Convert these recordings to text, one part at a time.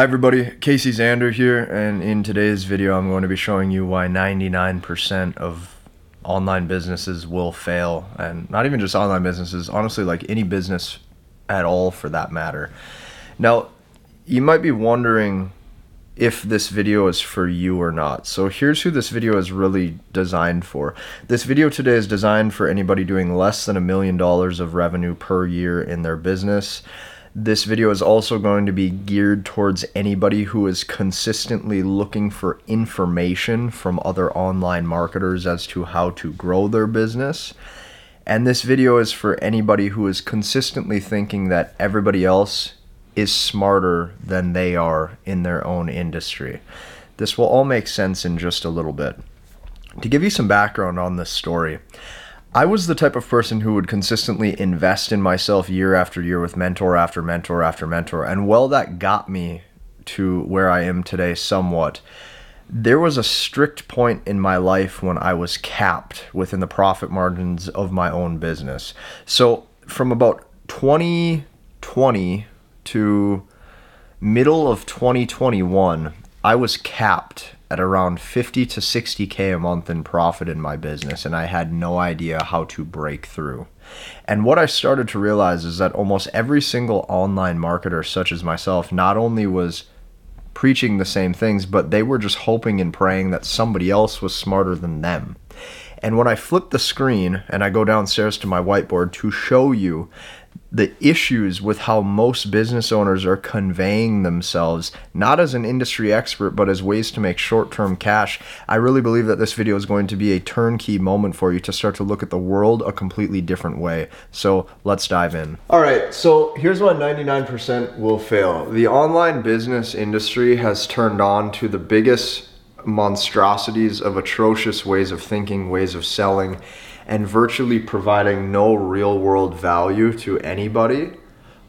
Hi everybody, Casey Zander here, and in today's video I'm going to be showing you why 99% of online businesses will fail, and not even just online businesses, honestly like any business at all for that matter. Now, you might be wondering if this video is for you or not. So here's who this video is really designed for. This video today is designed for anybody doing less than a million dollars of revenue per year in their business. This video is also going to be geared towards anybody who is consistently looking for information from other online marketers as to how to grow their business. And this video is for anybody who is consistently thinking that everybody else is smarter than they are in their own industry. This will all make sense in just a little bit. To give you some background on this story, I was the type of person who would consistently invest in myself year after year with mentor after mentor after mentor. And well, that got me to where I am today somewhat. There was a strict point in my life when I was capped within the profit margins of my own business. So, from about 2020 to middle of 2021, I was capped at around 50 to 60k a month in profit in my business and I had no idea how to break through. And what I started to realize is that almost every single online marketer such as myself not only was preaching the same things but they were just hoping and praying that somebody else was smarter than them. And when I flip the screen and I go downstairs to my whiteboard to show you the issues with how most business owners are conveying themselves, not as an industry expert, but as ways to make short term cash. I really believe that this video is going to be a turnkey moment for you to start to look at the world a completely different way. So let's dive in. All right, so here's why 99% will fail. The online business industry has turned on to the biggest monstrosities of atrocious ways of thinking, ways of selling and virtually providing no real world value to anybody,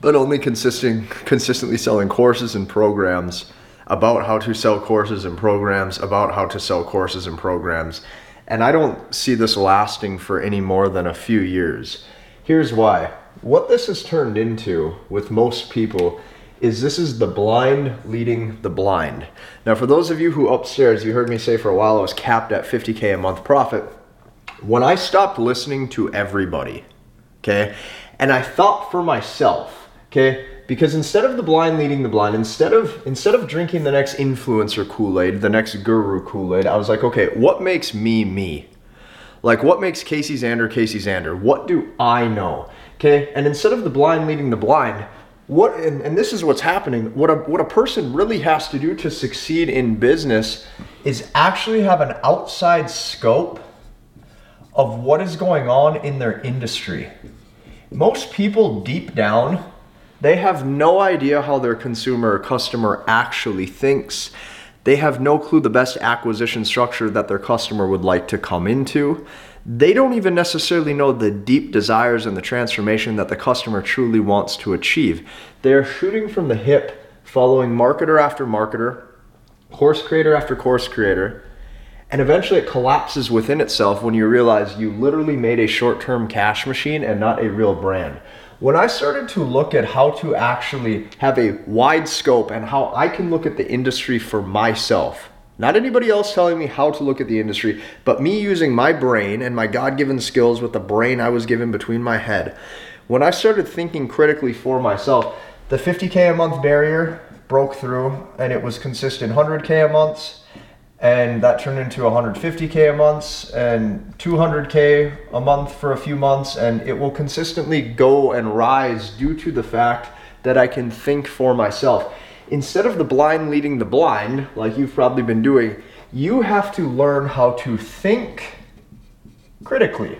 but only consisting, consistently selling courses and programs about how to sell courses and programs, about how to sell courses and programs. And I don't see this lasting for any more than a few years. Here's why. What this has turned into with most people is this is the blind leading the blind. Now, for those of you who upstairs, you heard me say for a while I was capped at 50K a month profit when I stopped listening to everybody, okay, and I thought for myself, okay, because instead of the blind leading the blind, instead of instead of drinking the next influencer Kool-Aid, the next guru Kool-Aid, I was like, okay, what makes me me? Like what makes Casey Zander Casey Zander? What do I know? Okay? And instead of the blind leading the blind, what and, and this is what's happening, what a what a person really has to do to succeed in business is actually have an outside scope of what is going on in their industry. Most people, deep down, they have no idea how their consumer or customer actually thinks. They have no clue the best acquisition structure that their customer would like to come into. They don't even necessarily know the deep desires and the transformation that the customer truly wants to achieve. They're shooting from the hip, following marketer after marketer, course creator after course creator, and eventually it collapses within itself when you realize you literally made a short term cash machine and not a real brand. When I started to look at how to actually have a wide scope and how I can look at the industry for myself, not anybody else telling me how to look at the industry, but me using my brain and my God given skills with the brain I was given between my head. When I started thinking critically for myself, the 50K a month barrier broke through and it was consistent 100K a month and that turned into 150k a month and 200k a month for a few months. And it will consistently go and rise due to the fact that I can think for myself. Instead of the blind leading the blind like you've probably been doing you have to learn how to think critically.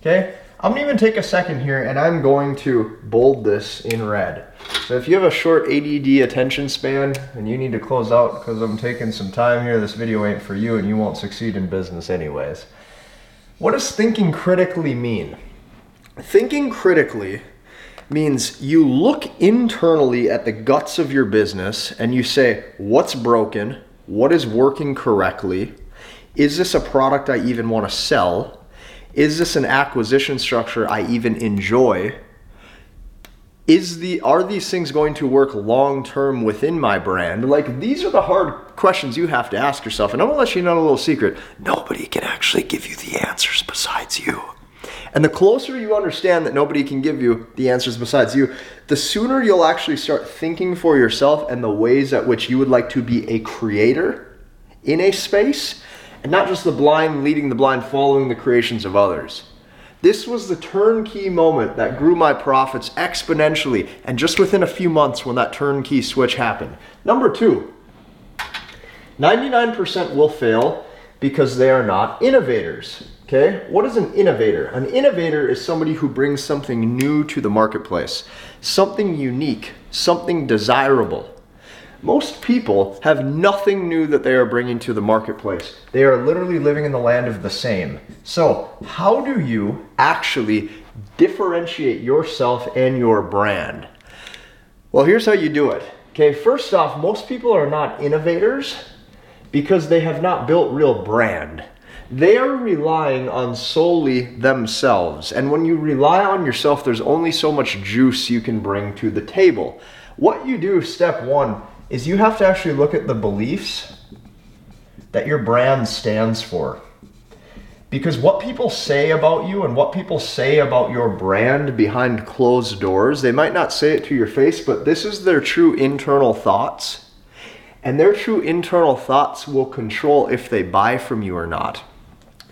Okay I'm gonna even take a second here and I'm going to bold this in red. So if you have a short ADD attention span and you need to close out because I'm taking some time here, this video ain't for you and you won't succeed in business anyways. What does thinking critically mean? Thinking critically means you look internally at the guts of your business and you say, what's broken? What is working correctly? Is this a product I even want to sell? Is this an acquisition structure I even enjoy? is the are these things going to work long term within my brand? Like these are the hard questions you have to ask yourself and i'm to let you know a little secret. Nobody can actually give you the answers besides you. And the closer you understand that nobody can give you the answers besides you the sooner you'll actually start thinking for yourself and the ways at which you would like to be a creator in a space and not just the blind leading the blind following the creations of others this was the turnkey moment that grew my profits exponentially, and just within a few months when that turnkey switch happened. Number two, 99% will fail because they are not innovators. Okay, what is an innovator? An innovator is somebody who brings something new to the marketplace, something unique, something desirable. Most people have nothing new that they are bringing to the marketplace. They are literally living in the land of the same. So, how do you actually differentiate yourself and your brand? Well, here's how you do it. Okay, first off, most people are not innovators because they have not built real brand. They are relying on solely themselves. And when you rely on yourself, there's only so much juice you can bring to the table. What you do, step one, is you have to actually look at the beliefs that your brand stands for. Because what people say about you and what people say about your brand behind closed doors, they might not say it to your face, but this is their true internal thoughts. And their true internal thoughts will control if they buy from you or not.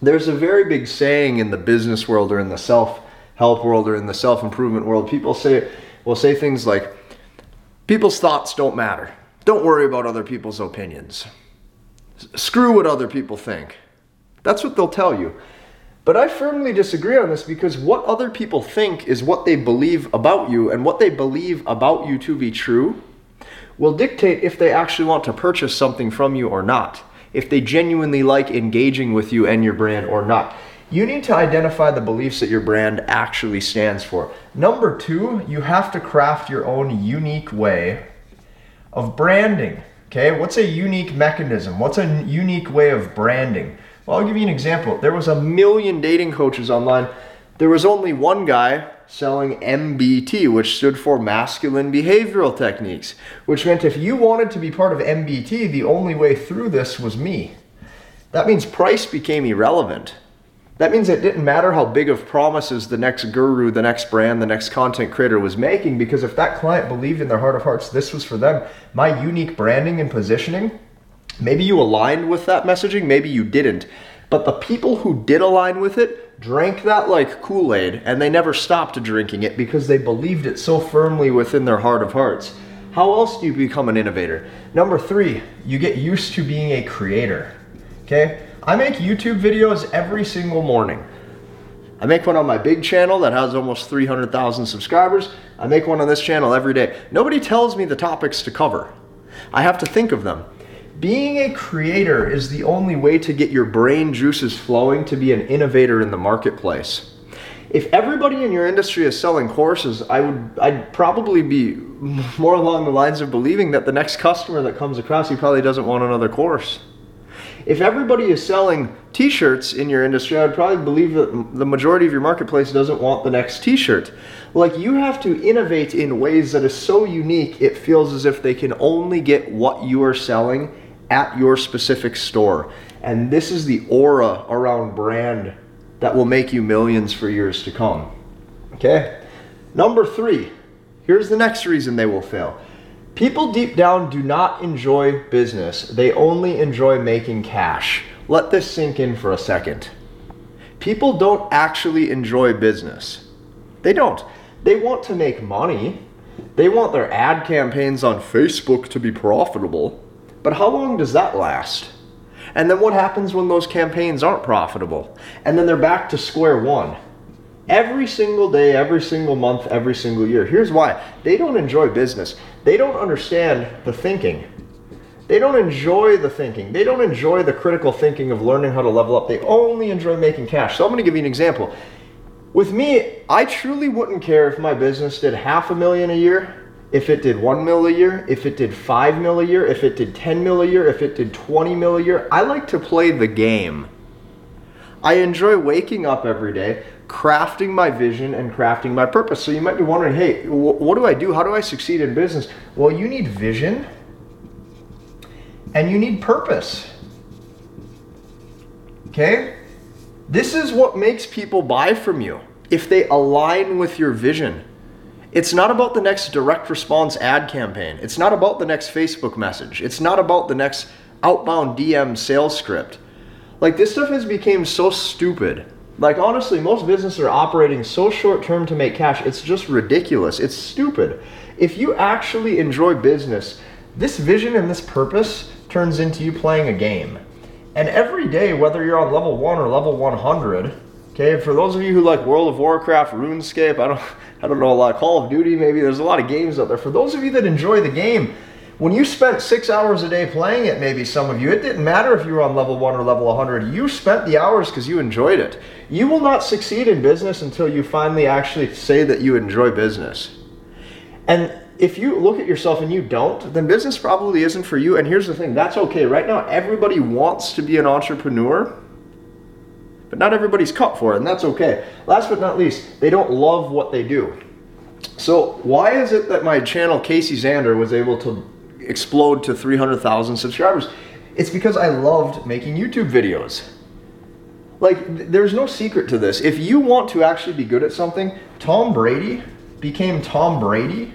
There's a very big saying in the business world or in the self help world or in the self improvement world. People say, will say things like, people's thoughts don't matter. Don't worry about other people's opinions. Screw what other people think. That's what they'll tell you. But I firmly disagree on this because what other people think is what they believe about you, and what they believe about you to be true will dictate if they actually want to purchase something from you or not, if they genuinely like engaging with you and your brand or not. You need to identify the beliefs that your brand actually stands for. Number two, you have to craft your own unique way of branding. Okay, what's a unique mechanism? What's a unique way of branding? Well, I'll give you an example. There was a million dating coaches online. There was only one guy selling MBT, which stood for masculine behavioral techniques, which meant if you wanted to be part of MBT, the only way through this was me. That means price became irrelevant. That means it didn't matter how big of promises the next guru, the next brand, the next content creator was making, because if that client believed in their heart of hearts this was for them, my unique branding and positioning, maybe you aligned with that messaging, maybe you didn't. But the people who did align with it drank that like Kool Aid and they never stopped drinking it because they believed it so firmly within their heart of hearts. How else do you become an innovator? Number three, you get used to being a creator. Okay? I make YouTube videos every single morning. I make one on my big channel that has almost 300,000 subscribers. I make one on this channel every day. Nobody tells me the topics to cover. I have to think of them. Being a creator is the only way to get your brain juices flowing to be an innovator in the marketplace. If everybody in your industry is selling courses, I would I'd probably be more along the lines of believing that the next customer that comes across he probably doesn't want another course if everybody is selling t-shirts in your industry, I would probably believe that the majority of your marketplace doesn't want the next t-shirt. Like you have to innovate in ways that is so unique, it feels as if they can only get what you are selling at your specific store. And this is the aura around brand that will make you millions for years to come. Okay? Number 3. Here's the next reason they will fail People deep down do not enjoy business, they only enjoy making cash. Let this sink in for a second. People don't actually enjoy business. They don't. They want to make money. They want their ad campaigns on Facebook to be profitable. But how long does that last? And then what happens when those campaigns aren't profitable? And then they're back to square one every single day, every single month, every single year. Here's why they don't enjoy business, they don't understand the thinking. They don't enjoy the thinking. They don't enjoy the critical thinking of learning how to level up. They only enjoy making cash. So I'm going to give you an example. With me, I truly wouldn't care if my business did half a million a year, if it did one mil a year, if it did five mil a year, if it did 10 mil a year, if it did 20 mil a year. I like to play the game. I enjoy waking up every day, crafting my vision and crafting my purpose. So you might be wondering, hey, wh- what do I do? How do I succeed in business? Well, you need vision and you need purpose. Okay? This is what makes people buy from you if they align with your vision. It's not about the next direct response ad campaign. It's not about the next Facebook message. It's not about the next outbound DM sales script. Like this stuff has become so stupid. Like honestly, most businesses are operating so short term to make cash. It's just ridiculous. It's stupid. If you actually enjoy business, this vision and this purpose turns into you playing a game. And every day, whether you're on level 1 or level 100, okay, for those of you who like World of Warcraft, RuneScape, I don't I don't know a lot, of Call of Duty maybe, there's a lot of games out there. For those of you that enjoy the game, when you spent six hours a day playing it, maybe some of you, it didn't matter if you were on level one or level 100. You spent the hours because you enjoyed it. You will not succeed in business until you finally actually say that you enjoy business. And if you look at yourself and you don't, then business probably isn't for you. And here's the thing that's okay. Right now, everybody wants to be an entrepreneur, but not everybody's cut for it, and that's okay. Last but not least, they don't love what they do. So, why is it that my channel, Casey Zander, was able to explode to 300,000 subscribers. It's because I loved making YouTube videos. Like, there's no secret to this. If you want to actually be good at something, Tom Brady became Tom Brady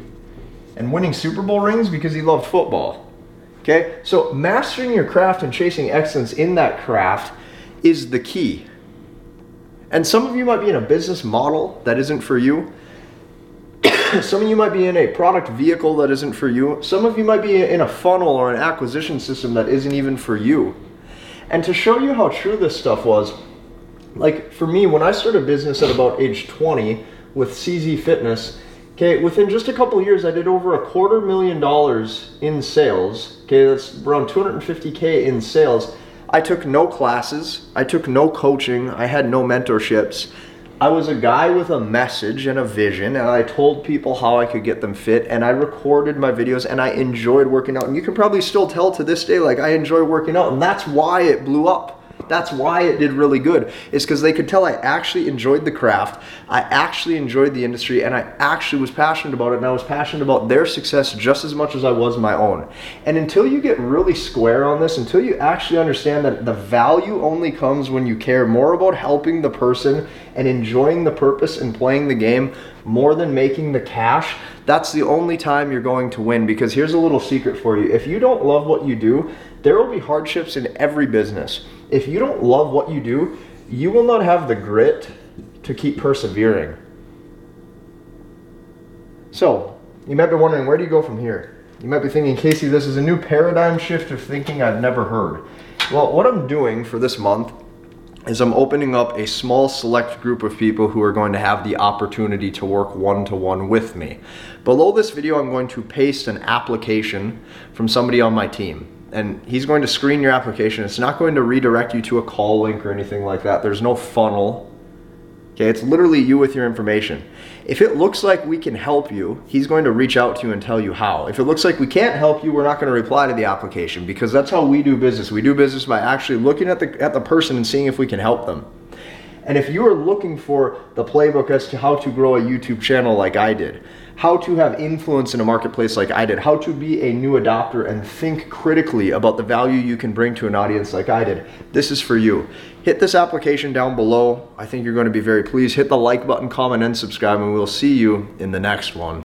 and winning Super Bowl rings because he loved football. Okay? So, mastering your craft and chasing excellence in that craft is the key. And some of you might be in a business model that isn't for you. Some of you might be in a product vehicle that isn't for you. Some of you might be in a funnel or an acquisition system that isn't even for you. And to show you how true this stuff was, like for me, when I started business at about age 20 with CZ Fitness, okay, within just a couple years, I did over a quarter million dollars in sales. Okay, that's around 250K in sales. I took no classes, I took no coaching, I had no mentorships. I was a guy with a message and a vision, and I told people how I could get them fit, and I recorded my videos, and I enjoyed working out. And you can probably still tell to this day, like, I enjoy working out, and that's why it blew up. That's why it did really good. Is because they could tell I actually enjoyed the craft, I actually enjoyed the industry, and I actually was passionate about it. And I was passionate about their success just as much as I was my own. And until you get really square on this, until you actually understand that the value only comes when you care more about helping the person and enjoying the purpose and playing the game more than making the cash, that's the only time you're going to win. Because here's a little secret for you if you don't love what you do, there will be hardships in every business. If you don't love what you do, you will not have the grit to keep persevering. So, you might be wondering, where do you go from here? You might be thinking, Casey, this is a new paradigm shift of thinking I've never heard. Well, what I'm doing for this month is I'm opening up a small select group of people who are going to have the opportunity to work one to one with me. Below this video, I'm going to paste an application from somebody on my team and he's going to screen your application. It's not going to redirect you to a call link or anything like that. There's no funnel. Okay, it's literally you with your information. If it looks like we can help you, he's going to reach out to you and tell you how. If it looks like we can't help you, we're not going to reply to the application because that's how we do business. We do business by actually looking at the at the person and seeing if we can help them. And if you are looking for the playbook as to how to grow a YouTube channel like I did, how to have influence in a marketplace like I did, how to be a new adopter and think critically about the value you can bring to an audience like I did, this is for you. Hit this application down below. I think you're going to be very pleased. Hit the like button, comment, and subscribe, and we'll see you in the next one.